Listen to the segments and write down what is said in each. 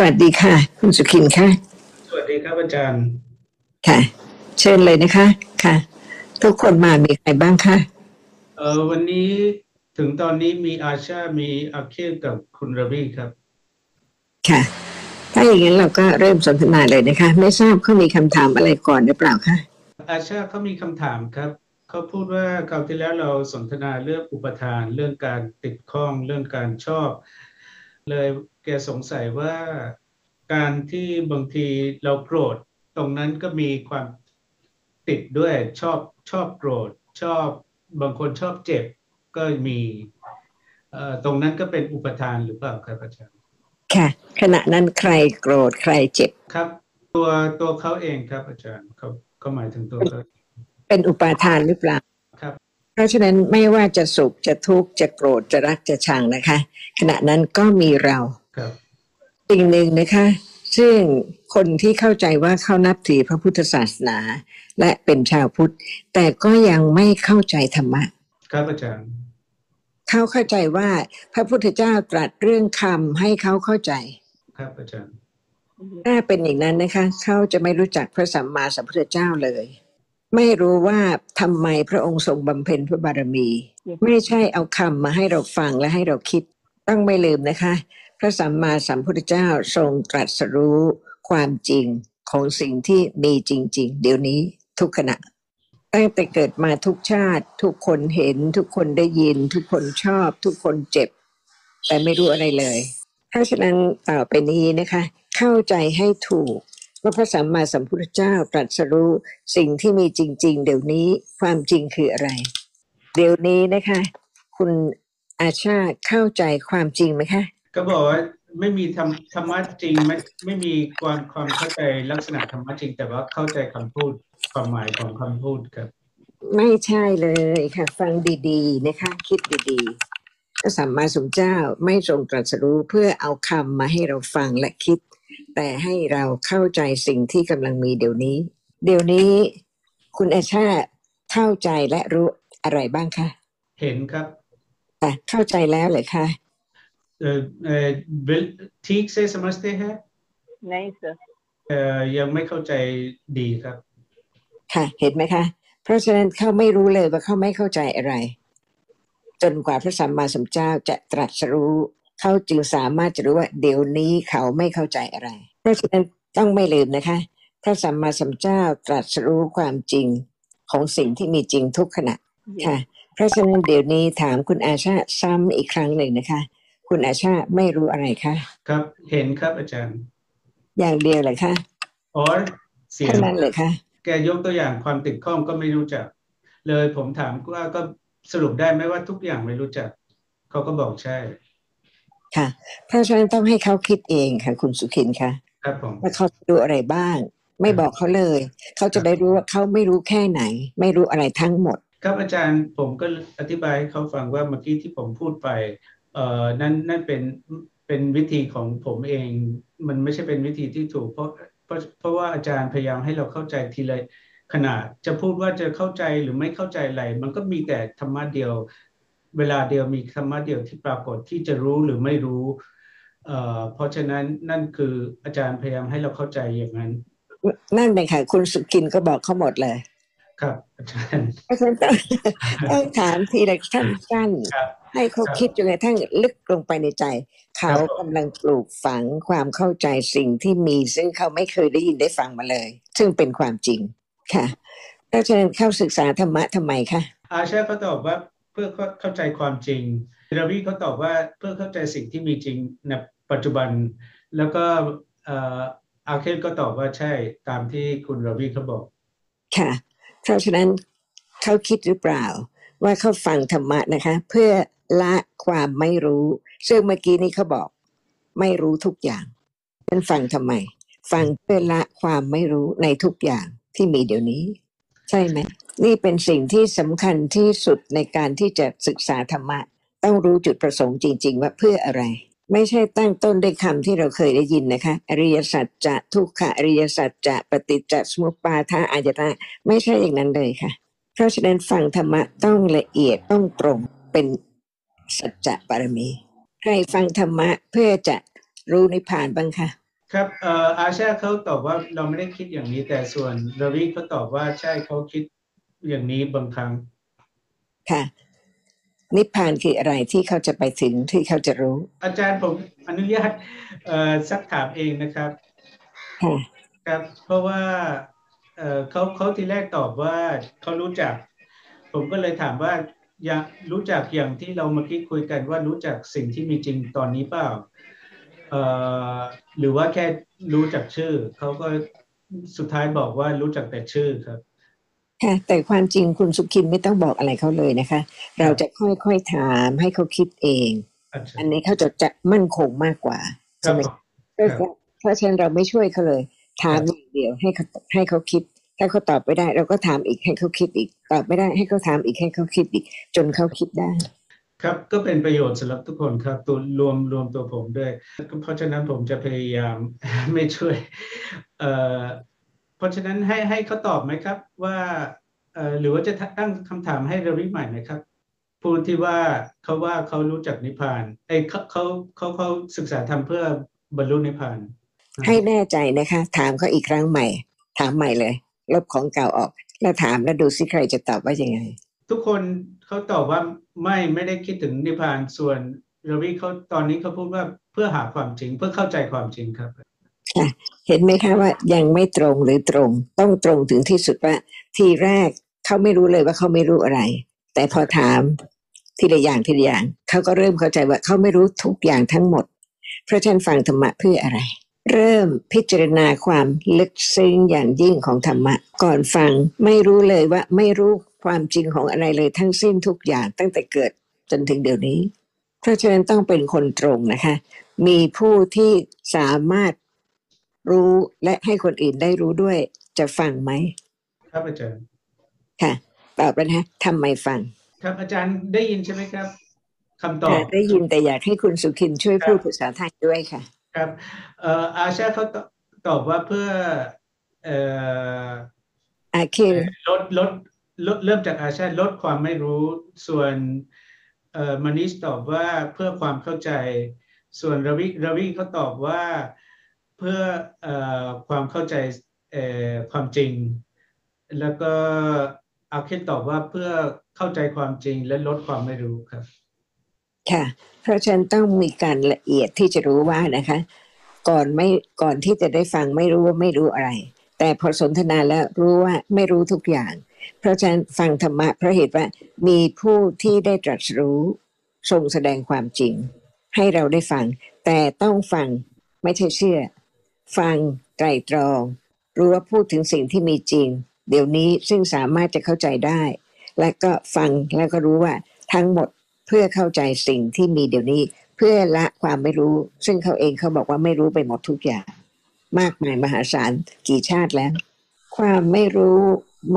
สวัสดีค่ะ คุณสุขินค่ะ สวัสดีครับอาจารย์ค่ะ เชิญเลยนะคะ ค่ะ ทุกคนมามีใครบ้างคะเอ่อวันนี้ถึงตอนนี้มีอาชา มีอาเคลกับคุณรวีครับ ค่ะ ถ้าอย่างนั้นเราก็เริ่มสนทนาเลยนะคะ ไม่ทราบเขามีคำถามอะไรก่อนหรือเปล่าคะอาชาเขามีคำถามครับเขาพูดว่าคราวที่แล้วเราสนทนาเรื่องอุปทาน เรื่องการติดข้อง เรื่องการชอบ เลยแกสงสัยว่าการที่บางทีเราโกรธตรงนั้นก็มีความติดด้วยชอบชอบโกรธชอบบางคนชอบเจ็บก็มีเอ่อตรงนั้นก็เป็นอุปทานหรือเปล่าครับอาจารย์ค่ะ ขณะนั้นใครโกรธใครเจ็บครับ ตัวตัวเขาเองครับอาจารย์เขาเขาหมายถึงตัวเขาเป็นอุปาทานหรือเปล่าครับ เพราะฉะนั้นไม่ว่าจะสุขจะทุกข์จะโกรธจะรักจะชังนะคะ ขณะนั้นก็มีเราครับ สิ่งหนึ่งนะคะ ซึ่งคนที่เข้าใจว่าเขานับถือพระพุทธศาสนา และเป็นชาวพุทธ แต่ก็ยังไม่เข้าใจธรรมะครับอาจารย์เขาเข้าใจว่าพระพุทธเจ้าตรัสเรื่องคำให้เขาเข้าใจ ครับอาจารย์ถ้าเป็นอย่างนั้นนะคะ เขาจะไม่รู้จักพระสัมมาสัมพุทธเจ้าเลย ไม่รู้ว่าทำไมพระองค์ทรงบำเพ็ญพระบารมี ไม่ใช่เอาคำมาให้เราฟังและให้เราคิด ต้องไม่ลืมนะคะ พระสัมมาสัมพุทธเจ้าทรงตรัสรู้ความจริงของสิ่งที่มีจริง ๆ เดี๋ยวนี้ทุกขณะตั้งแต่เกิดมาทุกชาติ ทุกคนเห็นทุกคนได้ยิน ทุกคนชอบ ทุกคนเจ็บ แต่ไม่รู้อะไรเลย เพราะฉะนั้นต่อไปนี้นะคะ เข้าใจให้ถูกว่าพระสัมมาสัมพุทธเจ้าตรัสรู้สิ่งที่มีจริง ๆ เดี๋ยวนี้ความจริงคืออะไร เดี๋ยวนี้นะคะ คุณอาชาเข้าใจความจริงไหมคะ ก็บอกว่าไม่มีธรรมธรรมะจริงไม่ไม่มีความความเข้าใจลักษณะธรรมะจริง แต่ว่าเข้าใจคำพูดความหมายของคำพูดครับ ไม่ใช่เลยค่ะ ฟังดีๆนะคะ คิดดีๆพระสัมมาสัมพุทธเจ้าไม่ทรงตรัสรู้เพื่อเอาคำมาให้เราฟังและคิด แต่ให้เราเข้าใจสิ่งที่กำลังมีเดี๋ยวนี้ เดี๋ยวนี้ คุณอาชาเข้าใจและรู้อะไรบ้างคะเห็นครับแต่เข้าใจแล้วเหรอคะเอ่อเอ่อ बिल- ठीक से समझते हैं नहीं सर เอ่อยังไม่เข้าใจดีครับ ค่ะ เห็นไหมคะ เพราะฉะนั้นเขาไม่รู้เลยว่าเขาไม่เข้าใจอะไร จนกว่าพระสัมมาสัมพุทธเจ้าจะตรัสรู้เขาจึงสามารถจะรู้ว่าเดี๋ยวนี้เขาไม่เข้าใจอะไร เพราะฉะนั้นต้องไม่ลืมนะคะ พระสัมมาสัมพุทธเจ้าตรัสรู้ความจริงของสิ่งที่มีจริงทุกขณะค่ะ เพราะฉะนั้นเดี๋ยวนี้ถามคุณอาชาซ้ำอีกครั้งหนึ่งนะคะ คุณอาชาไม่รู้อะไรคะครับเห็นครับอาจารย์ อย่างเดียวเลยคะ or เสียงเท่านั้นเลยคะแกยกตัวอย่างความติดข้องก็ไม่รู้จัก เลยผมถามว่าก็สรุปได้ไหมว่าทุกอย่างไม่รู้จัก เขาก็บอกใช่ ค่ะ เพราะฉะนั้นต้องให้เขาคิดเองค่ะ คุณสุขินค่ะครับผมว่าเขาดูอะไรบ้าง ไม่บอกเขาเลย เขาจะได้รู้ว่าเขาไม่รู้แค่ไหน ไม่รู้อะไรทั้งหมด ครับอาจารย์ผมก็อธิบายให้เขาฟังว่าเมื่อกี้ที่ผมพูดไป เอ่อนั่นนั่นเป็นเป็นวิธีของผมเอง มันไม่ใช่เป็นวิธีที่ถูกเพราะเพราะเพราะว่าอาจารย์พยายามให้เราเข้าใจทีละขนาดจะพูดว่าจะเข้าใจหรือไม่เข้าใจอะไร มันก็มีแต่ธรรมะเดียว เวลาเดียวมีธรรมะเดียวที่ปรากฏที่จะรู้หรือไม่รู้เอ่อเพราะฉะนั้นนั่นคืออาจารย์พยายามให้เราเข้าใจอย่างนั้น นั่นเลยค่ะคุณสุขินก็บอกเขาหมดเลย ครับอาจารย์เพราะฉะนั้นต้องต้องถามทีละสั้นครับๆ ให้เขาคิดจนกระทั่งลึกลงไปในใจ เขาครับผมกำลังปลูกฝังความเข้าใจสิ่งที่มี ซึ่งเขาไม่เคยได้ยินได้ฟังมาเลย ซึ่งเป็นความจริงค่ะเพราะฉะนั้นเข้าศึกษาธรรมะทำไมคะอาชาเขาตอบว่าเพื่อเข้าใจความจริงราวีเขาตอบว่าเพื่อเข้าใจสิ่งที่มีจริงในปัจจุบัน แล้วก็เอ่ออาเคลก็ตอบว่าใช่ตามที่คุณราวีเขาบอก ค่ะเพราะฉะนั้นเขาคิดหรือเปล่า ว่าเขาฟังธรรมะนะคะ เพื่อละความไม่รู้ ซึ่งเมื่อกี้นี้เขาบอก ไม่รู้ทุกอย่างเป็นฟังทำไม ฟังเพื่อละความไม่รู้ในทุกอย่างที่มีเดี๋ยวนี้ ใช่ไหมนี่เป็นสิ่งที่สำคัญที่สุดในการที่จะศึกษาธรรมะ ต้องรู้จุดประสงค์จริง ๆ ว่าเพื่ออะไร ไม่ใช่ตั้งต้นด้วยคำที่เราเคยได้ยินนะคะ อริยสัจจะทุกขะอริยสัจจะปฏิจจสมุปบาทาอายตนะไม่ใช่อย่างนั้นเลยค่ะ เพราะฉะนั้นฟังธรรมะต้องละเอียดต้องตรงเป็นสัจจะบารมี ใครฟังธรรมะเพื่อจะรู้นิพพานบ้างคะครับเอ่ออาชาเขาตอบว่าเราไม่ได้คิดอย่างนี้ แต่ส่วนรวิเขาตอบว่าใช่เขาคิดอย่างนี้บางครั้ง ค่ะ นิพพานคืออะไรที่เขาจะไปถึงที่เขาจะรู้ อาจารย์ผมอนุญาตเอ่อซักถามเองนะครับ ค่ะ ครับ เพราะว่า เอ่อเขาเขาทีแรกตอบว่าเขารู้จัก ผมก็เลยถามว่าอยากรู้จักอย่างที่เราเมื่อกี้คุยกันว่ารู้จักสิ่งที่มีจริงตอนนี้เปล่าเอ่อหรือว่าแค่รู้จักชื่อเขาก็สุดท้ายบอกว่ารู้จักแต่ชื่อครับค่ะแต่ความจริงคุณสุขินไม่ต้องบอกอะไรเขาเลยนะคะ เราจะค่อยๆถามให้เขาคิดเองอาจารอันย์นี้เขาจะจะมั่นคงมากกว่าครัใช่บไหมผมเพราะฉะนั้นเพราะฉะนั้นเราไม่ช่วยเขาเลย ถามอย่าง เดียวให้เขาให้เขาคิด ถ้าเขาตอบไม่ได้ เราก็ถามอีกให้เขาคิดอีก ตอบไม่ได้ให้เขาถามอีกให้เขาคิดอีก จนเขาคิดได้ ครับก็เป็นประโยชน์สำหรับทุกคนครับตัวรวมรวมตัวผมด้วย เพราะฉะนั้นผมจะพยายามไม่ช่วยเอ่อเพราะฉะนั้นให้ให้เขาตอบไหมครับ ว่าเอ่อหรือว่าจะตั้งคำถามให้รวิใหม่ไหมครับผู้ที่ว่าเขาว่าเขารู้จักนิพพานเอ้เขาเขาเขาเขาศึกษาทำเพื่อบรรลุนิพพาน ให้แน่ใจนะคะ ถามเขาอีกครั้งใหม่ ถามใหม่เลย ลบของเก่าออก แล้วถามแล้วดูสิใครจะตอบว่ายังไง ทุกคนเขาตอบว่าไม่ไม่ได้คิดถึงนิพพานส่วนรวิเขาตอนนี้เขาพูดว่าเพื่อหาความจริงเพื่อเข้าใจความจริงครับเห็นไหมคะว่ายังไม่ตรงหรือตรง ต้องตรงถึงที่สุดว่า ทีแรกเขาไม่รู้เลยว่าเขาไม่รู้อะไร แต่พอถามทีละอย่างทีละอย่างเขาก็เริ่มเข้าใจว่าเขาไม่รู้ทุกอย่างทั้งหมด เพราะฉะนันฟังธรรมะเพื่ออะไร เริ่มพิจารณาความลึกซึ้งอย่างยิ่งของธรรมะ ก่อนฟังไม่รู้เลยว่าไม่รู้ความจริงของอะไรเลยทั้งสิ้นทุกอย่างตั้งแต่เกิดจนถึงเดี๋ยวนี้ เพราะฉะนั้นต้องเป็นคนตรงนะคะ มีผู้ที่สามารถรู้และให้คนอื่นได้รู้ด้วย จะฟังไหมครับอาจารย์ค่ะตอบแล้วนะทำไมฟัง ครับอาจารย์ได้ยินใช่ไหมครับคำตอบแต่ได้ยินแต่อยากให้คุณสุขินช่วยพูดภาษาไทยด้วยค่ะ ครับเอ่ออาชาเขาตตอบว่าเพื่อเอ่ออาคิรลดลดลดเริ่มจากอาชาลดความไม่รู้ส่วนเอ่อมานิชตอบว่าเพื่อความเข้าใจ ส่วนรวิรวิเขาตอบว่าเพื่อเอ่อความเข้าใจเอ่อความจริง แล้วก็อาคิดตอบว่าเพื่อเข้าใจความจริงและลดความไม่รู้ครับ ค่ะ เพราะฉะนั้นต้องมีการละเอียดที่จะรู้ว่านะคะ ก่อนไม่ก่อนที่จะได้ฟังไม่รู้ว่าไม่รู้อะไร แต่พอสนทนาแล้วรู้ว่าไม่รู้ทุกอย่าง เพราะฉะนั้นฟังธรรมะเพราะเหตุว่ามีผู้ที่ได้ตรัสรู้ทรงแสดงความจริง ให้เราได้ฟัง แต่ต้องฟังไม่ใช่เชื่อ ฟังไตรตรอง รู้ว่าพูดถึงสิ่งที่มีจริง เดี๋ยวนี้ซึ่งสามารถจะเข้าใจได้ และก็ฟังแล้วก็รู้ว่าทั้งหมด เพื่อเข้าใจสิ่งที่มีเดี๋ยวนี้ เพื่อละความไม่รู้ ซึ่งเขาเองเขาบอกว่าไม่รู้ไปหมดทุกอย่าง มากมายมหาศาลกี่ชาติแล้ว ความไม่รู้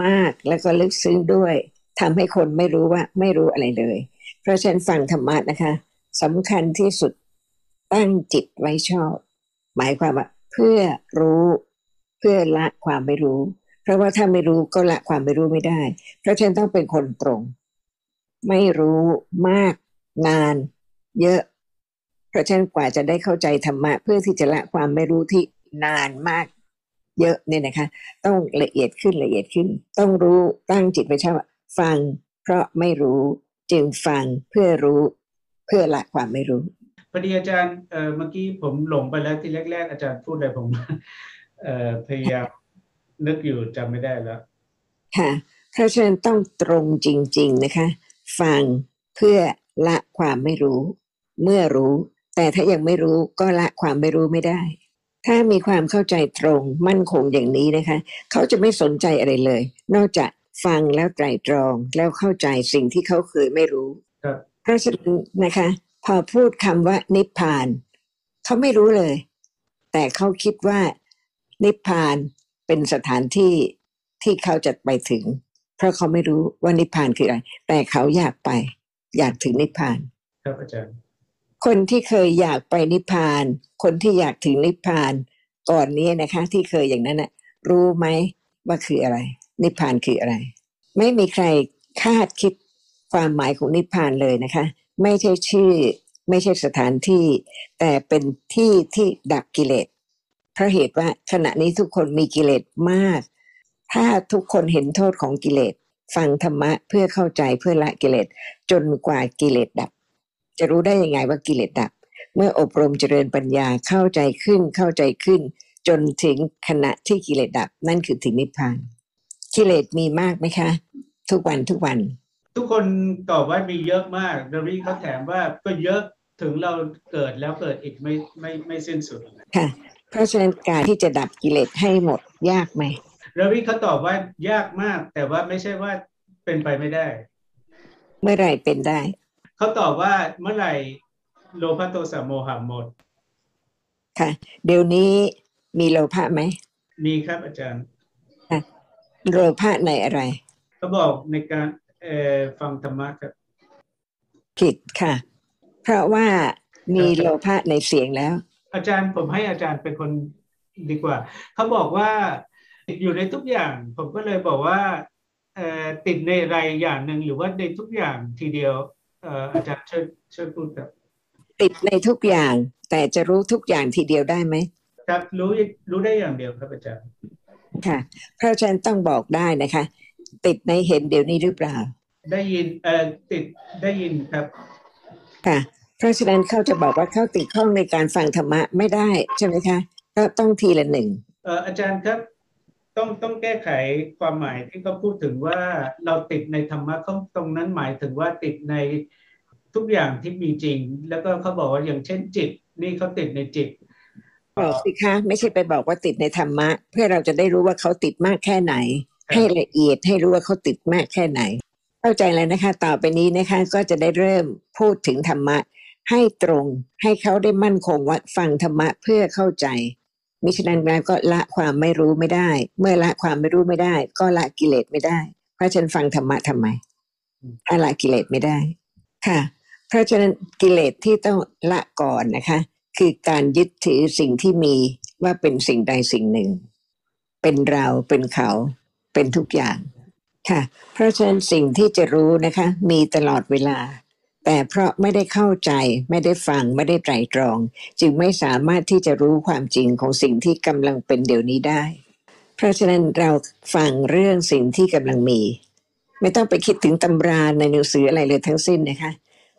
มากแล้วก็ลึกซึ้งด้วยทำให้คนไม่รู้ว่าไม่รู้อะไรเลย เพราะฉะนั้นฟังธรรมะนะคะสำคัญที่สุดตั้งจิตไว้ชอบ หมายความว่าเพื่อรู้เพื่อละความไม่รู้ เพราะว่าถ้าไม่รู้ก็ละความไม่รู้ไม่ได้ เพราะฉะนั้นต้องเป็นคนตรง ไม่รู้มาก นาน เยอะ เพราะฉะนั้นกว่าจะได้เข้าใจธรรมะ เพื่อที่จะละความไม่รู้ที่นานมาก เยอะเนี่ยนะคะ ต้องละเอียดขึ้นละเอียดขึ้น ต้องรู้ตั้งจิตไว้ใช่ว่าฟัง เพราะไม่รู้จึงฟังเพื่อรู้เพื่อละความไม่รู้พอดีอาจารย์เอ่อเมื่อกี้ผมหลงไปแล้วที่แรก ๆ อาจารย์พูดอะไรผมเอ่อพยายามนึกอยู่จำไม่ได้แล้ว ค่ะเพราะฉะนั้นต้องตรงจริง ๆ นะคะ ฟังเพื่อละความไม่รู้ เมื่อรู้ แต่ถ้ายังไม่รู้ก็ละความไม่รู้ไม่ได้ ถ้ามีความเข้าใจตรงมั่นคงอย่างนี้นะคะ เขาจะไม่สนใจอะไรเลย นอกจากฟังแล้วไตรตรองแล้วเข้าใจสิ่งที่เขาเคยไม่รู้ครับเพราะฉะนั้นนะคะ พอพูดคำว่านิพพาน เขาไม่รู้เลย แต่เขาคิดว่านิพพานเป็นสถานที่ที่เขาจะไปถึง เพราะเขาไม่รู้ว่านิพพานคืออะไร แต่เขาอยากไป อยากถึงนิพพาน ครับอาจารย์ คนที่เคยอยากไปนิพพาน คนที่อยากถึงนิพพาน ก่อนนี้นะคะ ที่เคยอย่างนั้นนะรู้ไหมว่าคืออะไร นิพพานคืออะไร ไม่มีใครคาดคิดความหมายของนิพพานเลยนะคะ ไม่ใช่ชื่อ ไม่ใช่สถานที่ แต่เป็นที่ที่ดับกิเลสราะเหตุว่าขณะนี้ทุกคนมีกิเลสมาก ถ้าทุกคนเห็นโทษของกิเลส ฟังธรรมะเพื่อเข้าใจเพื่อละกิเลส จนกว่ากิเลสดับ จะรู้ได้ยังไงว่ากิเลสดับ เมื่ออบรมเจริญปัญญาเข้าใจขึ้นเข้าใจขึ้น จนถึงขณะที่กิเลสดับ นั่นคือถึงนิพพานกิเลสมีมากไหมคะ ทุกวันทุกวัน ทุกคนตอบว่ามีเยอะมากดารีเขาแถมว่าก็เยอะถึงเราเกิดแล้วเกิดอีกไม่ไม่ไม่สิ้นสุดค่ะเพราะฉะนั้นการที่จะดับกิเลสให้หมดยากไหม ดารีเขาตอบว่ายากมาก แต่ว่าไม่ใช่ว่าเป็นไปไม่ได้ เมื่อไหรเป็นได้ เขาตอบว่าเมื่อไหร่โลภะโทสะโมหะหมด ค่ะ เดี๋ยวนี้มีโลภะไหม มีครับอาจารย์โลภะในอะไรเขาบอกในการเอ่อฟังธรรมะครับผิดค่ะ เพราะว่ามีโลภะในเสียงแล้ว อาจารย์ผมให้อาจารย์เป็นคนดีกว่า เขาบอกว่าติ ดอยู่ในทุกอย่าง ผมก็เลยบอกว่าเอ่อติดในอะไรอย่างหนึ่งหรือว่าในทุกอย่างทีเดียวเอ่ออาจารย์ช่วยช่วยพูดครับติดในทุกอย่าง แต่จะรู้ทุกอย่างทีเดียวได้ไหมครับรู้รู้ได้อย่างเดียวครับอาจารย์ค่ะเพราะฉะนั้นต้องบอกได้นะคะ ติดในเห็นเดี๋ยวนี้หรือเปล่า ได้ยินเอ่อติดได้ยินครับ ค่ะ เพราะฉะนั้นเขาจะบอกว่าเขาติดข้องในการฟังธรรมะไม่ได้ใช่ไหมคะ ก็ต้องทีละหนึ่งเอ่ออาจารย์ครับ ต้องต้องแก้ไขความหมายที่เขาพูดถึงว่าเราติดในธรรมะเขาตรงนั้นหมายถึงว่าติดในทุกอย่างที่มีจริง แล้วก็เขาบอกว่าอย่างเช่นจิต นี่เขาติดในจิตบอกสิคะไม่ใช่ไปบอกว่าติดในธรรมะ เพื่อเราจะได้รู้ว่าเขาติดมากแค่ไหนครับให้ละเอียดให้รู้ว่าเขาติดมากแค่ไหน เข้าใจแล้วนะคะ ต่อไปนี้นะคะก็จะได้เริ่มพูดถึงธรรมะ ให้ตรงให้เขาได้มั่นคงว่าฟังธรรมะเพื่อเข้าใจ มิฉะนั้นแล้วก็ละความไม่รู้ไม่ได้ เมื่อละความไม่รู้ไม่ได้ ก็ละกิเลสไม่ได้ เพราะฉะนันฟังธรรมะทำไมถ้าละกิเลสไม่ได้ค่ะ เพราะฉะนั้นกิเลสที่ต้องละก่อนนะคะ คือการยึดถือสิ่งที่มีว่าเป็นสิ่งใดสิ่งหนึ่ง เป็นเราเป็นเขา เป็นทุกอย่างค่ะ เพราะฉะนั้นสิ่งที่จะรู้นะคะ มีตลอดเวลา แต่เพราะไม่ได้เข้าใจไม่ได้ฟังไม่ได้ไตรตรอง จึงไม่สามารถที่จะรู้ความจริงของสิ่งที่กำลังเป็นเดี๋ยวนี้ได้ เพราะฉะนั้นเราฟังเรื่องสิ่งที่กำลังมี ไม่ต้องไปคิดถึงตำราในหนังสืออะไรเลยทั้งสิ้นนะคะ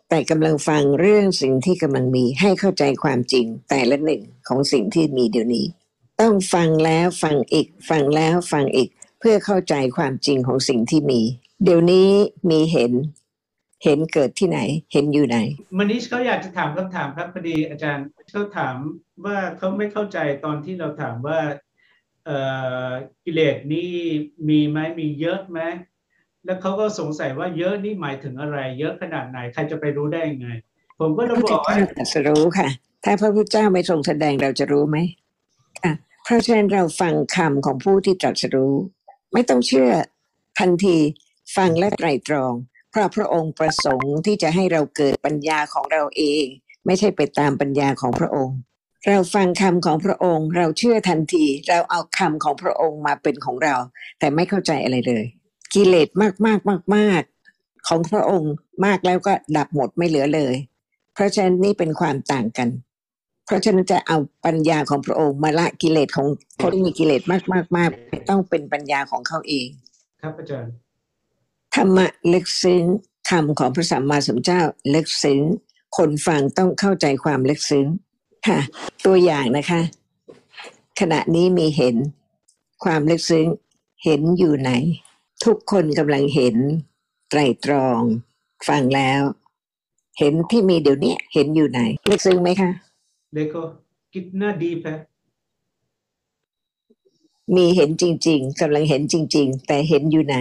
แต่กำลังฟังเรื่องสิ่งที่กำลังมีให้เข้าใจความจริงแต่ละหนึ่งของสิ่งที่มีเดี๋ยวนี้ ต้องฟังแล้วฟังอีก ฟังแล้วฟังอีกเพื่อเข้าใจความจริงของสิ่งที่มี เดี๋ยวนี้มีเห็น เห็นเกิดที่ไหน เห็นอยู่ไหนมันนี้เขาอยากจะถามคำถามครับพอดีอาจารย์เขาถามว่าเขาไม่เข้าใจตอนที่เราถามว่าเอ่อกิเลสนี่มีไหมมีเยอะไหมแล้วเขาก็สงสัยว่าเยอะนี่หมายถึงอะไร เยอะขนาดไหนใครจะไปรู้ได้ยังไง ผมก็พเลยระพุทบธอกว่าเจ้าตรัสรู้ค่ะ ถ้าพระพุทธเจ้าไม่ทรงแสดงเราจะรู้ไหมค่ะเพราะฉะนั้นเราฟังคำของผู้ที่ตรัสรู้ ไม่ต้องเชื่อทันทีฟังและไตรตรอง เพราะพระองค์ประสงค์ที่จะให้เราเกิดปัญญาของเราเอง ไม่ใช่ไปตามปัญญาของพระองค์ เราฟังคำของพระองค์ เราเชื่อทันที เราเอาคำของพระองค์มาเป็นของเรา แต่ไม่เข้าใจอะไรเลย กิเลสมากมากมากมากของพระองค์มากแล้วก็ดับหมดไม่เหลือเลย เพราะฉะนั้นนี่เป็นความต่างกัน เพราะฉะนั้นจะเอาปัญญาของพระองค์มาละกิเลสของคนที่มีกิเลสมากมากมากต้องเป็นปัญญาของเขาเอง ครับอาจารย์ ธรรมะลึกซึ้งคำของพระสัมมาสัมพุทธเจ้าลึกซึ้ง คนฟังต้องเข้าใจความลึกซึ้งค่ะ ตัวอย่างนะคะ ขณะนี้มีเห็น ความลึกซึ้ง เห็นอยู่ไหน ทุกคนกำลังเห็น ไตรตรอง ฟังแล้ว เห็นที่มีเดี๋ยวนี้เห็นอยู่ไหน ลึกซึ้งไหมคะ देखो कितना डीप है มีเห็นจริง ๆกำลังเห็นจริง ๆ แต่เห็นอยู่ไหน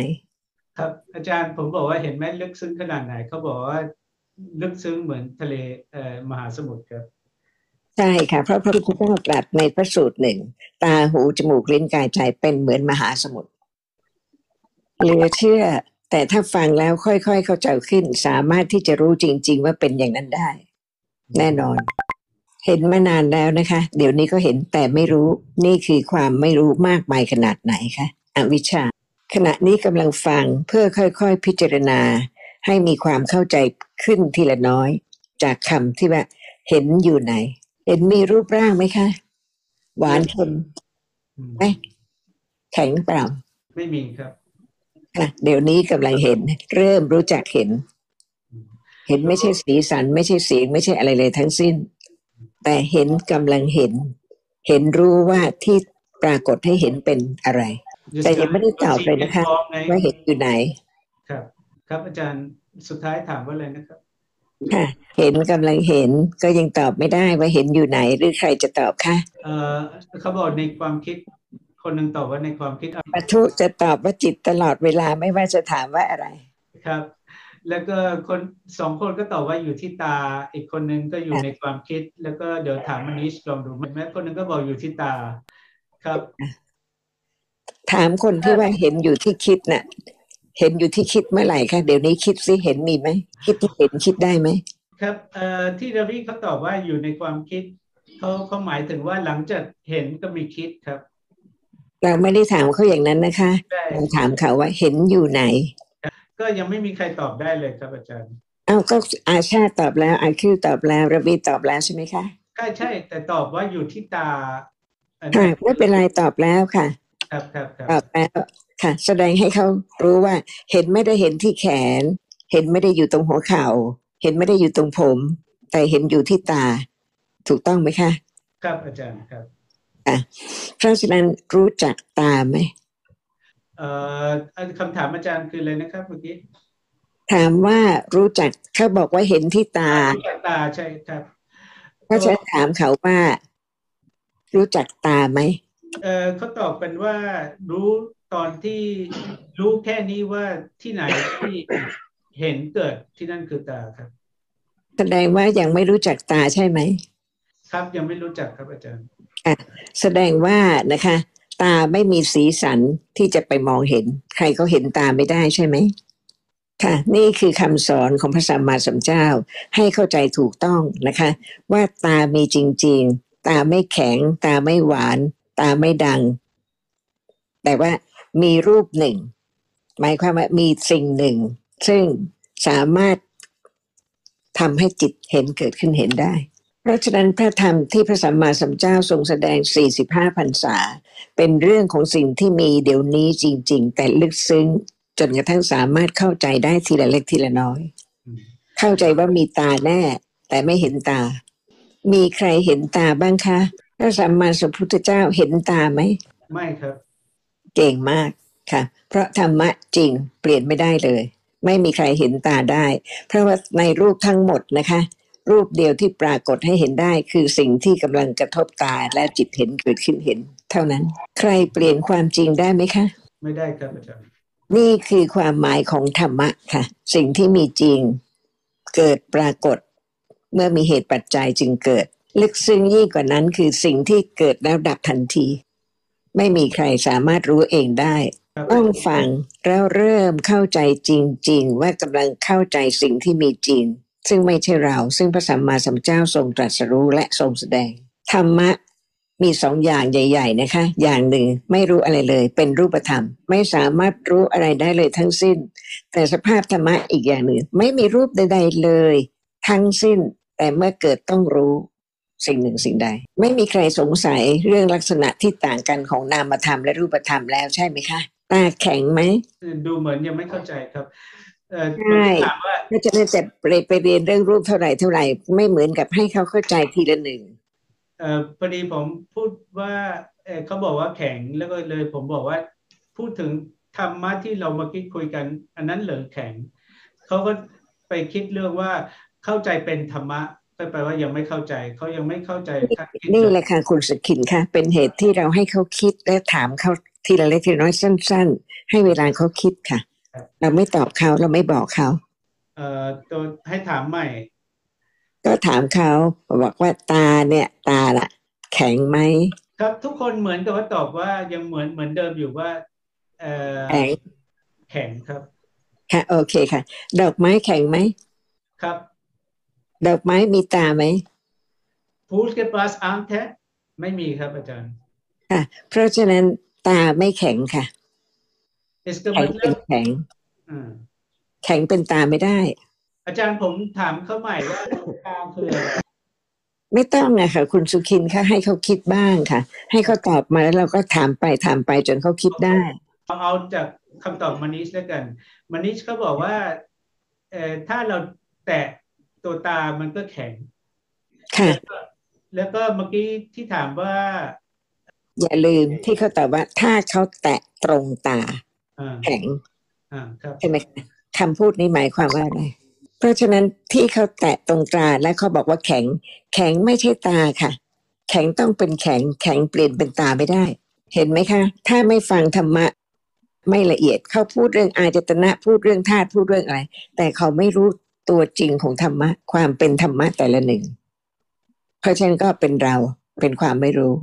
ครับ อาจารย์ผมบอกว่าเห็นไหมลึกซึ้งขนาดไหนเขาบอกว่าลึกซึ้งเหมือนทะเลเอ่อมหาสมุทรครับใช่ค่ะเพราะพระพุทธเจ้าตรัสในพระสูตรหนึ่ง ตาหูจมูกลิ้นกายใจเป็นเหมือนมหาสมุทรเหลือเชื่อ แต่ถ้าฟังแล้วค่อยๆ เข้าใจขึ้น สามารถที่จะรู้จริง ๆ ว่าเป็นอย่างนั้นได้ แน่นอน เห็นมานานแล้วนะคะ เดี๋ยวนี้ก็เห็นแต่ไม่รู้นี่คือความไม่รู้มากมายขนาดไหนคะอวิชชา ขณะนี้กำลังฟังเพื่อค่อยๆ พิจารณา ให้มีความเข้าใจขึ้นทีละน้อย จากคำที่ว่าเห็นอยู่ไหน เห็นมีรูปร่างไหมคะ หวานเค็มอืมเอ๊ะแข็งเปล่า ไม่มีครับค่ะเดี๋ยวนี้กำลังเห็น เริ่มรู้จักเห็น เห็นไม่ใช่สีสัน ไม่ใช่เสียงไม่ใช่อะไรเลยทั้งสิ้น แต่เห็นกำลังเห็น เห็นรู้ว่าที่ปรากฏให้เห็นเป็นอะไร แต่ยังไม่ได้ตอบเลยนะคะพร้อมไงว่าเห็นอยู่ไหน ครับ ครับอาจารย์สุดท้ายถามว่าอะไรนะครับ ค่ะ เห็นกำลังเห็นก็ยังตอบไม่ได้ว่าเห็นอยู่ไหนหรือใครจะตอบคะเอ่อเขาบอกในความคิด คนหนึ่งตอบว่าในความคิดปะทุจะตอบว่าจิตตลอดเวลาไม่ว่าจะถามว่าอะไร ครับ แล้วก็คนสองคนก็ตอบว่าอยู่ที่ตา อีกคนหนึ่งก็อยู่ในความคิด แล้วก็เดี๋ยวถามมนิชลองดูแม้คนหนึ่งก็บอกอยู่ที่ตา ครับ ถามคนที่ว่าเห็นอยู่ที่คิดน่ะ เห็นอยู่ที่คิดเมื่อไหร่คะเดี๋ยวนี้คิดซิเห็นมีไหมคิดที่เห็นคิดได้ไหมครับเอ่อที่ราวิเขาตอบว่าอยู่ในความคิดเขาเขาหมายถึงว่าหลังจากเห็นก็มีคิดครับ เราไม่ได้ถามเขาอย่างนั้นนะคะได้เราถามเขาว่าเห็นอยู่ไหน ก็ยังไม่มีใครตอบได้เลยครับอาจารย์เอ้าก็อาชาตอบแล้วอาคิวตอบแล้วระวีตอบแล้วใช่ไหมคะใช่ใช่แต่ตอบว่าอยู่ที่ตาอันค่ะนี้ไม่เป็นไรตอบแล้วค่ะ ครับครับครับตอบแล้วค่ะ แสดงให้เขารู้ว่าเห็นไม่ได้เห็นที่แขน เห็นไม่ได้อยู่ตรงหัวเข่า เห็นไม่ได้อยู่ตรงผม แต่เห็นอยู่ที่ตา ถูกต้องไหมคะ ครับอาจารย์ครับเพราะฉะนั้นรู้จักตาไหมเอ่ออันคำถามอาจารย์คืออะไรนะครับเมื่อกี้ถามว่ารู้จักเขาบอกว่าเห็นที่ตารู้จักตาใช่ครับก็จะถามเขาว่า รู้จักตาไหม เอ่อเขาตอบกันว่ารู้ตอนที่รู้แค่นี้ว่าที่ไหนที่เห็นเกิดที่นั่นคือตาครับ แสดงว่ายังไม่รู้จักตาใช่ไหมครับยังไม่รู้จักครับอาจารย์แสดงว่านะคะ ตาไม่มีสีสันที่จะไปมองเห็น ใครเขาเห็นตาไม่ได้ใช่ไหมค่ะ นี่คือคำสอนของพระสัมมาสัมพุทธเจ้าให้เข้าใจถูกต้องนะคะ ว่าตามีจริง ๆ ตาไม่แข็ง ตาไม่หวานตาไม่ดัง แต่ว่ามีรูปหนึ่ง หมายความว่ามีสิ่งหนึ่ง ซึ่งสามารถทำให้จิตเห็นเกิดขึ้นเห็นได้ เพราะฉะนั้นพระธรรมที่พระสัมมาสัมพุทธเจ้าทรงแสดง 45พรรษา เป็นเรื่องของสิ่งที่มีเดี๋ยวนี้จริง ๆ แต่ลึกซึ้ง จนกระทั่งสามารถเข้าใจได้ทีละเล็กทีละน้อย เข้าใจว่ามีตาแน่ แต่ไม่เห็นตา มีใครเห็นตาบ้างคะ ระสัมมาสัมพุทธเจ้าเห็นตาไหม ไม่ครับ เก่งมากค่ะ เพราะธรรมะจริงเปลี่ยนไม่ได้เลย ไม่มีใครเห็นตาได้ เพราะว่าในรูปทั้งหมดนะคะ รูปเดียวที่ปรากฏให้เห็นได้ คือสิ่งที่กำลังกระทบตาและจิตเห็นเกิดขึ้นเห็น เท่านั้น ใครเปลี่ยนความจริงได้ไหมคะ ไม่ได้ครับอาจารย์นี่คือความหมายของธรรมะค่ะ สิ่งที่มีจริงเกิดปรากฏ เมื่อมีเหตุปัจจัยจึงเกิด ลึกซึ้งยิ่งกว่านั้นคือสิ่งที่เกิดแล้วดับทันที ไม่มีใครสามารถรู้เองได้ครับต้องฟังแล้วเริ่มเข้าใจจริง ๆ ว่ากำลังเข้าใจสิ่งที่มีจริง ซึ่งไม่ใช่เรา ซึ่งพระสัมมาสัมพุทธเจ้าทรงตรัสรู้และทรงแสดง ธรรมะมีสองอย่างใหญ่ ๆ นะคะ อย่างหนึ่งไม่รู้อะไรเลย เป็นรูปธรรม ไม่สามารถรู้อะไรได้เลยทั้งสิ้น แต่สภาพธรรมะอีกอย่างหนึ่ง ไม่มีรูปใด ๆเลย ทั้งสิ้น แต่เมื่อเกิดต้องรู้ สิ่งหนึ่งสิ่งใด ไม่มีใครสงสัยเรื่องลักษณะที่ต่างกันของนามธรรมและรูปธรรมแล้วใช่ไหมคะตาแข็งไหมดูเหมือนยังไม่เข้าใจครับเอ่อใช่ถามว่าก็จะได้แต่ไปไปเรียนเรื่องรูปเท่าไหร่เท่าไหร่ไม่เหมือนกับให้เขาเข้าใจทีละหนึ่งเอ่อพอดีผมพูดว่าเอ่อเขาบอกว่าแข็งแล้วก็เลยผมบอกว่า พูดถึงธรรมะที่เราเมื่อกี้คุยกัน อันนั้นเหลือแข็งเขาก็ไปคิดเรื่องว่าเข้าใจเป็นธรรมะ ก็แปลว่ายังไม่เข้าใจเขายังไม่เข้าใจขั้นคิดนี่แหละค่ะคุณสกินค่ะ เป็นเหตุที่เราให้เขาคิดและถามเขาทีละเล็กทีละน้อยสั้น ๆ ให้เวลาเขาคิดค่ะ เราไม่ตอบเขาเราไม่บอกเขาเอ่อตัวให้ถามใหม่ ก็ถามเขาบอกว่าตาเนี่ย ตาล่ะแข็งไหมครับทุกคนเหมือนกับว่าตอบว่ายังเหมือนเหมือนเดิมอยู่ว่าเอ่อแข็งแข็งครับ ค่ะโอเคค่ะ ดอกไม้แข็งไหมครับ ดอกไม้มีตาไหม फूल के पास आंख है ไม่มีครับอาจารย์ ค่ะ เพราะฉะนั้นตาไม่แข็งค่ะ इसका แข็งเป็น मतलब แข็ง อ่า แข็งเป็นตาไม่ได้ อาจารย์ผมถามเขาใหม่ว่าตาคืออะไร ไม่ต้องอะค่ะ คุณสุขินค่ะให้เขาคิดบ้างค่ะ ให้เขาตอบมาแล้วเราก็ถามไปถามไปจนเขาคิดได้ เอาเอาจากคำตอบมานิชแล้วกันมานิชเขาบอกว่าเอ่อถ้าเราแตะ ตัวตามันก็แข็งค่ะแล้วก็แล้วก็เมื่อกี้ที่ถามว่า อย่าลืมที่เขาตอบว่า ถ้าเขาแตะตรงตาอ่าแข็งอ่าครับใช่ไหมคะคำพูดนี้หมายความว่าอะไรเพราะฉะนั้นที่เขาแตะตรงตาและเขาบอกว่าแข็ง แข็งไม่ใช่ตาค่ะ แข็งต้องเป็นแข็ง แข็งเปลี่ยนเป็นตาไม่ได้ เห็นไหมคะ ถ้าไม่ฟังธรรมะ ไม่ละเอียดเขาพูดเรื่องอาจตนะพูดเรื่องธาตุพูดเรื่องอะไร แต่เขาไม่รู้ ตัวจริงของธรรมะ ความเป็นธรรมะแต่ละหนึ่ง เพราะฉะนั้นก็เป็นเราเป็นความไม่รู้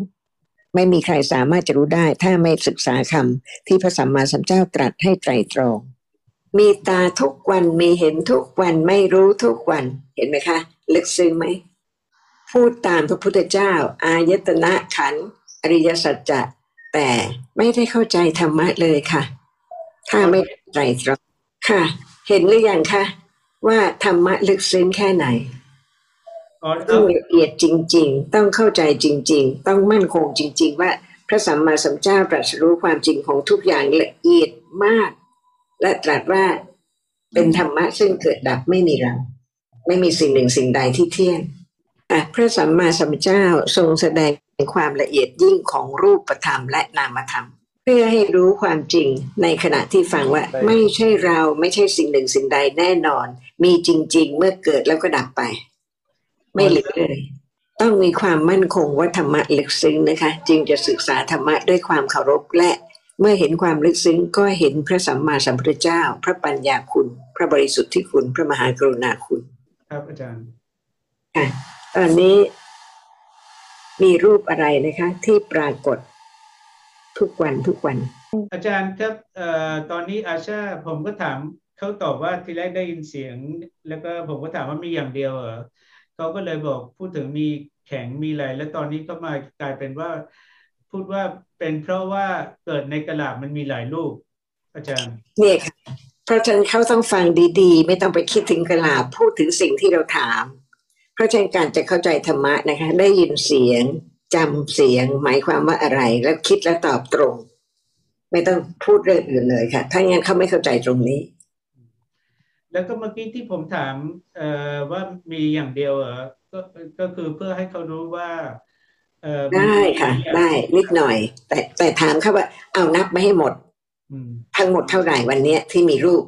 ไม่มีใครสามารถจะรู้ได้ ถ้าไม่ศึกษาคำที่พระสัมมาสัมพุทธเจ้าตรัสให้ไตรตรอง มีตาทุกวันมีเห็นทุกวันไม่รู้ทุกวันเห็นไหมคะลึกซึ้งไหมพูดตามพระพุทธเจ้า อายตนะขันอริยสัจจะแต่ไม่ได้เข้าใจธรรมะเลยค่ะ ถ้าไม่ไตรตรองค่ะ เห็นหรือยังคะ ว่าธรรมะลึกซึ้งแค่ไหนอ๋อต้อเอางละเอียดจริง ๆ ต้องเข้าใจจริง ๆ ต้องมั่นคงจริง ๆ ว่าพระสัมมาสัมพุทธเจ้าตรัสรู้ความจริงของทุกอย่างละเอียดมาก และตรัสว่าเป็นธรรมะซึ่งเกิดดับไม่มีเรา ไม่มีสิ่งหนึ่งสิ่งใดที่เที่ยงอะพระสัมมาสัมพุทธเจ้าทรงแสดงความละเอียดยิ่งของรูปธรรมและนามธรรม เพื่อให้รู้ความจริงในขณะที่ฟังว่าไม่ใช่เราไม่ใช่สิ่งหนึ่งสิ่งใดแน่นอน มีจริง ๆ เมื่อเกิดแล้วก็ดับไป ไม่เหลือเลย ต้องมีความมั่นคงว่าธรรมะลึกซึ้งนะคะ จึงจะศึกษาธรรมะด้วยความเคารพและเมื่อเห็นความลึกซึ้งก็เห็นพระสัมมาสัมพุทธเจ้า พระปัญญาคุณ พระบริสุทธิ์ที่คุณ พระมหากรุณาคุณ ครับอาจารย์ค่ะตอนนี้มีรูปอะไรนะคะ ที่ปรากฏทุกวันทุกวัน อาจารย์ครับเอ่อตอนนี้อาชาผมก็ถาม เขาตอบว่าทีแรกได้ยินเสียง แล้วก็ผมก็ถามว่ามีอย่างเดียวเหรอเขาก็เลยบอกพูดถึงมีแข็งมีอะไรแล้วตอนนี้ก็มากลายเป็นว่าพูดว่าเป็นเพราะว่าเกิดในกระลาบมันมีหลายลูกอาจารย์เนี่ยค่ะเพราะฉะนั้นเขาต้องฟังดีๆ ไม่ต้องไปคิดถึงกระลาบพูดถึงสิ่งที่เราถาม เพราะฉะนั้นการจะเข้าใจธรรมะนะคะ ได้ยินเสียงจำเสียง หมายความว่าอะไร แล้วคิดแล้วตอบตรง ไม่ต้องพูดเรื่องอื่นเลยค่ะ ถ้างั้นเขาไม่เข้าใจตรงนี้ แล้วก็เมื่อกี้ที่ผมถามเอ่อว่ามีอย่างเดียวเหรอก็ก็คือเพื่อให้เขารู้ว่าเอ่อมันได้ค่ะ ได้นิดหน่อย แต่แต่ถามเขาว่า เอานับไม่ให้หมดอืมทั้งหมดเท่าไหร่วันเนี้ยที่มีรูป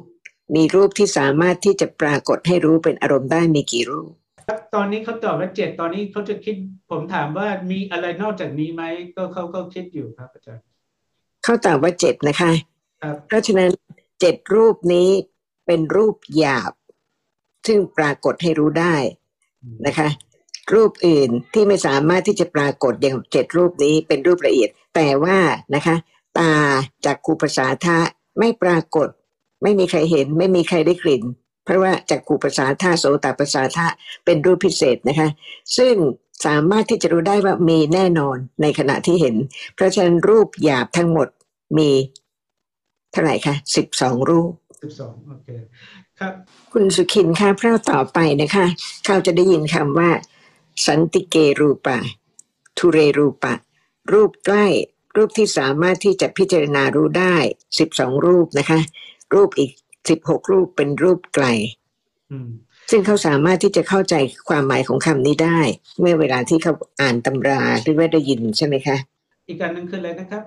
มีรูปที่สามารถที่จะปรากฏให้รู้เป็นอารมณ์ได้มีกี่รูปครับตอนนี้เขาตอบว่าเจ็ดตอนนี้เขาจะคิด ผมถามว่ามีอะไรนอกจากนี้ไหมก็เขาก็คิดอยู่ครับอาจารย์เขาตอบว่าเจ็ดนะคะครับเพราะฉะนั้นเจ็ดรูปนี้ เป็นรูปหยาบ ซึ่งปรากฏให้รู้ได้นะคะ รูปอื่นที่ไม่สามารถที่จะปรากฏอย่างเจ็ดรูปนี้เป็นรูปละเอียด แต่ว่านะคะ ตาจากคูภาษาทะไม่ปรากฏ ไม่มีใครเห็น ไม่มีใครได้กลิ่น เพราะว่าจากคูภาษาทะโสตประสาทะเป็นรูปพิเศษนะคะ ซึ่งสามารถที่จะรู้ได้ว่ามีแน่นอนในขณะที่เห็น เพราะฉะนั้นรูปหยาบทั้งหมดมีเท่าไหร่คะสิบสองรูป สิบสองโอเคครับ คุณสุขินค่ะเพราะต่อไปนะคะเขาจะได้ยินคำว่า สันติเกรูปะ ทุเรรูปะ รูปใกล้รูปที่สามารถที่จะพิจารณารู้ได้สิบสองรูปนะคะ รูปอีกสิบหกรูปเป็นรูปไกลอืมซึ่งเขาสามารถที่จะเข้าใจความหมายของคำนี้ได้ เมื่อเวลาที่เขาอ่านตำราหรือว่าได้ยินใช่ไหมคะ อีกการหนึ่งคืออะไรนะครับ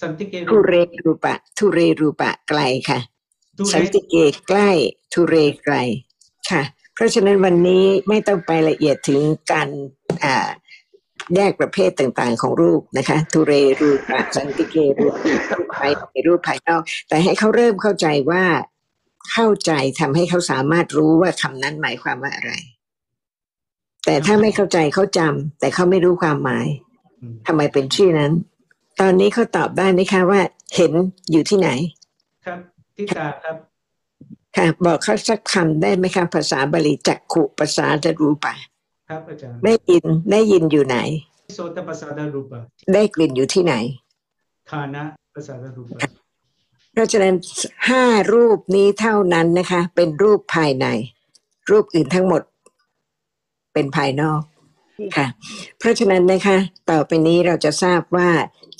สันติเกทุเรรูปะทุเรรูปะไกลค่ะทุเร สันติเกใกล้ทุเรไกลค่ะ เพราะฉะนั้นวันนี้ไม่ต้องไปละเอียดถึงการอ่าแยกประเภทต่างๆ ของรูปนะคะ ทุเรรูปะสันติเกรูปรูปภายในรูปภายนอก แต่ให้เขาเริ่มเข้าใจว่าเข้าใจทำให้เขาสามารถรู้ว่าคำนั้นหมายความว่าอะไร แต่ถ้าไม่เข้าใจเขาจำแต่เขาไม่รู้ความหมายอืมทำไมเป็นชื่อนั้น ตอนนี้เขาตอบได้ไหมคะว่า เห็นอยู่ที่ไหน ครับ ที่ตาครับ ค่ะ บอกเขาสักคำได้ไหมคะภาษาบาลีจักขุภาษาจะรู้ปะครับอาจารย์ได้ยินได้ยินอยู่ไหนโสตประสาทรูปะได้กลิ่นอยู่ที่ไหนคานะประสาทรูปะเพราะฉะนั้นห้ารูปนี้เท่านั้นนะคะ เป็นรูปภายใน รูปอื่นทั้งหมด เป็นภายนอกค่ะ เพราะฉะนั้นนะคะ ต่อไปนี้เราจะทราบว่า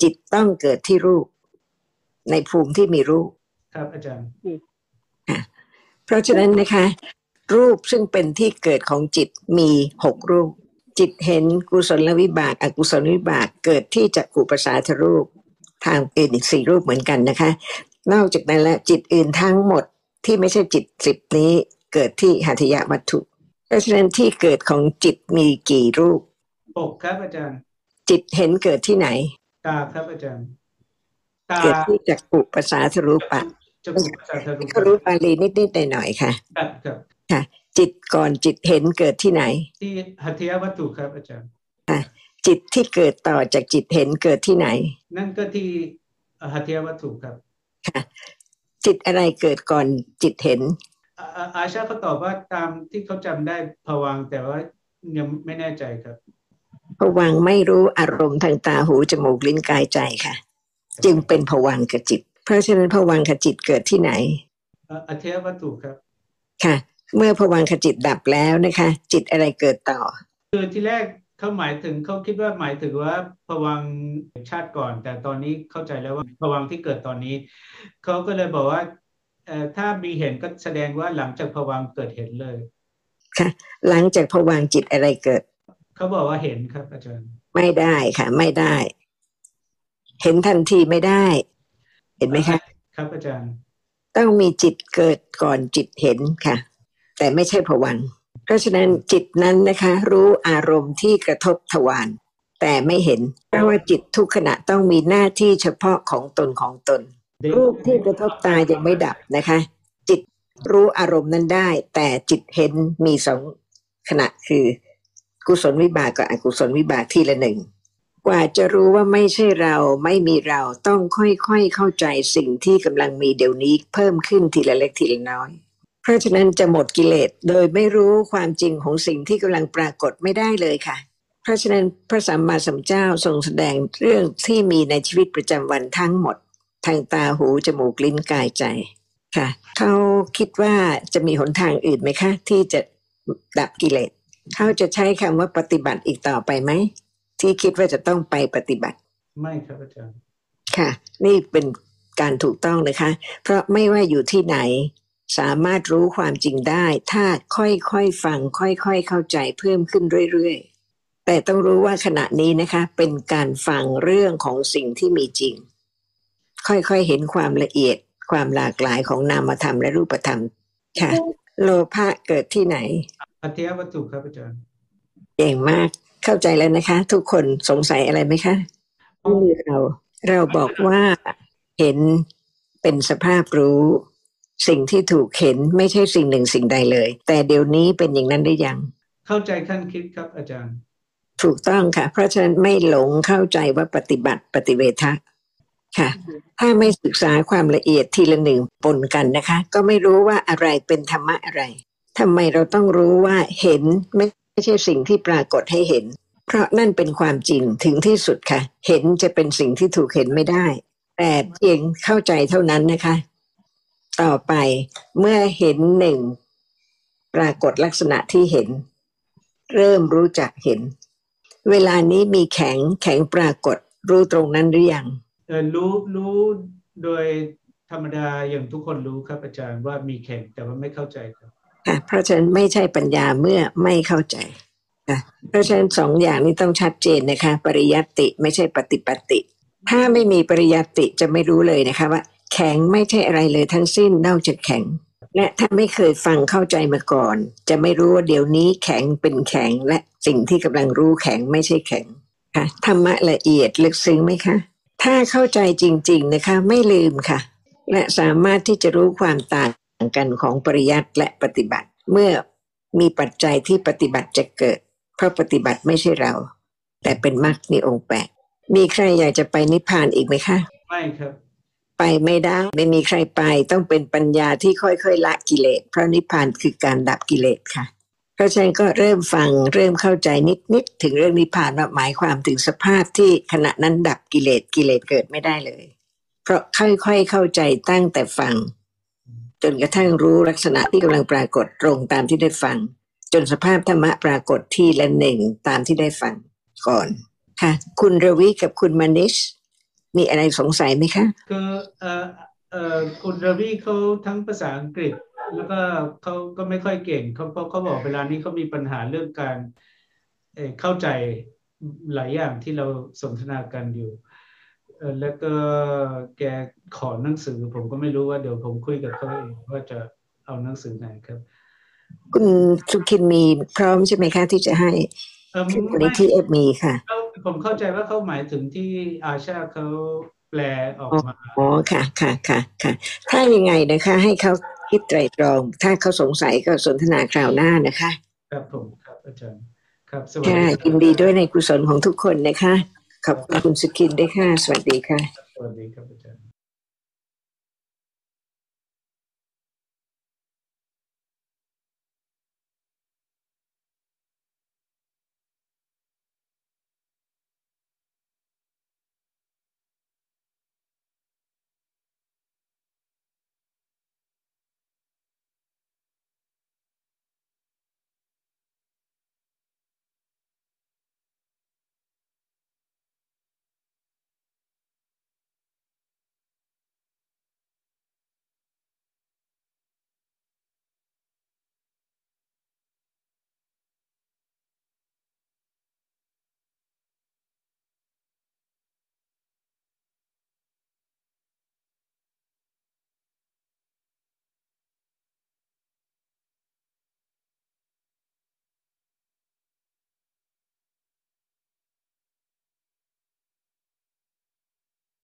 จิตต้องเกิดที่รูป ในภูมิที่มีรูป ครับอาจารย์ เพราะฉะนั้นนะคะ รูปซึ่งเป็นที่เกิดของจิตมีหกรูป จิตเห็นกุศลวิบากอกุศลวิบากเกิดที่จักกุปสาทรูป ทางอื่นอีกสี่รูปเหมือนกันนะคะ นอกจากนั้นแล้วจิตอื่นทั้งหมดที่ไม่ใช่จิตสิบนี้เกิดที่หัตถยวัตถุ เพราะฉะนั้นที่เกิดของจิตมีกี่รูปปกครับอาจารย์ จิตเห็นเกิดที่ไหน ตาครับอาจารย์ ตาเกิดที่จักกุปสาทรูปะ จะพูดภาษาทะลุก็รู้บาลีนิดๆหน่อยๆค่ะครับครับจิตก่อนจิตเห็นเกิดที่ไหน ที่หัตถยวัตถุครับอาจารย์จิตที่เกิดต่อจากจิตเห็นเกิดที่ไหน นั่นก็ที่หัตถยวัตถุครับจิตอะไรเกิดก่อนจิตเห็น อาชาเขาตอบว่าตามที่เขาจำได้ผวังแต่ว่ายังไม่แน่ใจครับผวังไม่รู้อารมณ์ทางตาหูจมูกลิ้นกายใจค่ะ จึงเป็นผวังกับจิต เพราะฉะนั้นผวังค์กับจิตเกิดที่ไหนอ่าอัธยวัตถุครับ ค่ะ เมื่อผวังค์กับจิตดับแล้วนะคะ จิตอะไรเกิดต่อ คือที่แรกเขาหมายถึงเขาคิดว่าหมายถึงว่าผวังค์ชาติก่อน แต่ตอนนี้เข้าใจแล้วว่าผวังค์ที่เกิดตอนนี้เขาก็เลยบอกว่าเอ่อถ้ามีเห็นก็แสดงว่าหลังจากผวังค์เกิดเห็นเลย ค่ะ หลังจากผวังค์จิตอะไรเกิดเขาบอกว่าเห็นครับอาจารย์ ไม่ได้ค่ะ ไม่ได้ เห็นทันทีไม่ได้ เห็นไหมคะ ครับอาจารย์ ต้องมีจิตเกิดก่อนจิตเห็นค่ะ แต่ไม่ใช่ผวังค์เพราะฉะนั้นจิตนั้นนะคะ รู้อารมณ์ที่กระทบทวารแต่ไม่เห็น เพราะว่าจิตทุกขณะต้องมีหน้าที่เฉพาะของตนของตน รูปที่กระทบตายังไม่ดับนะคะ จิตรู้อารมณ์นั้นได้ แต่จิตเห็นมีสองขณะคือ กุศลวิบากกับอกุศลวิบากทีละหนึ่ง กว่าจะรู้ว่าไม่ใช่เราไม่มีเราต้องค่อยๆเข้าใจสิ่งที่กำลังมีเดี๋ยวนี้เพิ่มขึ้นทีละเล็กทีละน้อย เพราะฉะนั้นจะหมดกิเลสโดยไม่รู้ความจริงของสิ่งที่กำลังปรากฏไม่ได้เลยค่ะ เพราะฉะนั้นพระสัมมาสัมพุทธเจ้าทรงแสดงเรื่องที่มีในชีวิตประจำวันทั้งหมด ทางตาหูจมูกลิ้นกายใจค่ะ เขาคิดว่าจะมีหนทางอื่นไหมคะ ที่จะดับกิเลสเขาจะใช้คำว่าปฏิบัติอีกต่อไปไหม ที่คิดว่าจะต้องไปปฏิบัติ ไม่ครับอาจารย์ค่ะ นี่เป็นการถูกต้องนะคะ เพราะไม่ว่าอยู่ที่ไหน สามารถรู้ความจริงได้ ถ้าค่อยๆฟัง ค่อยๆเข้าใจเพิ่มขึ้นเรื่อยๆ แต่ต้องรู้ว่าขณะนี้นะคะ เป็นการฟังเรื่องของสิ่งที่มีจริง ค่อยๆเห็นความละเอียดความหลากหลายของนามธรรมและรูปธรรม ค่ะ โลภะเกิดที่ไหนอัธยวัตถุครับอาจารย์เก่งมาก เข้าใจแล้วนะคะ ทุกคนสงสัยอะไรไหมคะไม่มีเรา เราบอกว่าเห็นเป็นสภาพรู้ สิ่งที่ถูกเห็นไม่ใช่สิ่งหนึ่งสิ่งใดเลย แต่เดี๋ยวนี้เป็นอย่างนั้นหรือยัง เข้าใจขั้นคิดครับอาจารย์ ถูกต้องค่ะ เพราะฉะนั้นไม่หลงเข้าใจว่าปฏิบัติปฏิเวทะค่ะ ถ้าไม่ศึกษาความละเอียดทีละหนึ่งปนกันนะคะ ก็ไม่รู้ว่าอะไรเป็นธรรมะอะไรทำไมเราต้องรู้ว่าเห็นไม่ ไม่ใช่สิ่งที่ปรากฏให้เห็น เพราะนั่นเป็นความจริงถึงที่สุดค่ะ เห็นจะเป็นสิ่งที่ถูกเห็นไม่ได้ แต่เพียงเข้าใจเท่านั้นนะคะ ต่อไปเมื่อเห็นหนึ่งปรากฏลักษณะที่เห็น เริ่มรู้จักเห็น เวลานี้มีแข็งแข็งปรากฏรู้ตรงนั้นหรือยังรู้รู้โดยธรรมดาอย่างทุกคนรู้ครับอาจารย์ว่ามีแข่งแต่ว่าไม่เข้าใจครับ ค่ะเพราะฉะนั้นไม่ใช่ปัญญาเมื่อไม่เข้าใจค่ะเพราะฉะนั้นสองอย่างนี้ต้องชัดเจนนะคะ ปริยัติไม่ใช่ปฏิปติ ถ้าไม่มีปริยัติจะไม่รู้เลยนะคะว่า แข็งไม่ใช่อะไรเลยทั้งสิ้นนอกจากแข็ง และถ้าไม่เคยฟังเข้าใจมาก่อน จะไม่รู้ว่าเดี๋ยวนี้แข็งเป็นแข็งและสิ่งที่กำลังรู้แข็งไม่ใช่แข็งค่ะธรรมะละเอียดลึกซึ้งไหมคะ ถ้าเข้าใจจริง ๆนะคะ ไม่ลืมค่ะ และสามารถที่จะรู้ความต่างต่างกันของปริยัติและปฏิบัติ เมื่อมีปัจจัยที่ปฏิบัติจะเกิด เพราะปฏิบัติไม่ใช่เรา แต่เป็นมรรคในองค์แปดมีใครอยากจะไปนิพพานอีกไหมคะไม่ครับ ไปไม่ได้ไม่มีใครไปต้องเป็นปัญญาที่ค่อยๆละกิเลสเพราะนิพพานคือการดับกิเลสค่ะเพราะฉะนั้นก็เริ่มฟังเริ่มเข้าใจนิดๆถึงเรื่องนิพพานว่าหมายความถึงสภาพที่ขณะนั้นดับกิเลสกิเลสเกิดไม่ได้เลย เพราะค่อยๆเข้าใจตั้งแต่ฟัง จนกระทั่งรู้ลักษณะที่กำลังปรากฏตรงตามที่ได้ฟัง จนสภาพธรรมะปรากฏที่ละหนึ่งตามที่ได้ฟังก่อนค่ะคุณรวีกับคุณมานิช มีอะไรสงสัยไหมคะคือเอ่อเอ่อคุณรวีเขาทั้งภาษาอังกฤษ แล้วก็เขาก็ไม่ค่อยเก่งเขาเขาบอกเวลานี้เขามีปัญหาเรื่องการเข้าใจหลายอย่างที่เราสนทนากันอยู่ แล้วก็แกขอหนังสือ ผมก็ไม่รู้ว่าเดี๋ยวผมคุยกับเขาเองว่าจะเอาหนังสือไหนครับ คุณสุขินมีพร้อมใช่ไหมคะที่จะให้เออที่มูลไม่นิธิเอฟมีค่ะเขาผมเข้าใจว่าเขาหมายถึงที่อาชาเขาแปลออกมาอ๋อค่ะค่ะค่ะค่ะถ้ายังไงนะคะ ให้เขาคิดไตรตรอง ถ้าเขาสงสัยก็สนทนาคราวหน้านะคะ ครับผมครับอาจารย์ครับสวัสค่ะดีครับยินดีด้วยในกุศลของทุกคนนะคะ ขอบคุณคุณสุขินด้วยค่ะ สวัสดีค่ะ สวัสดีครับอาจารย์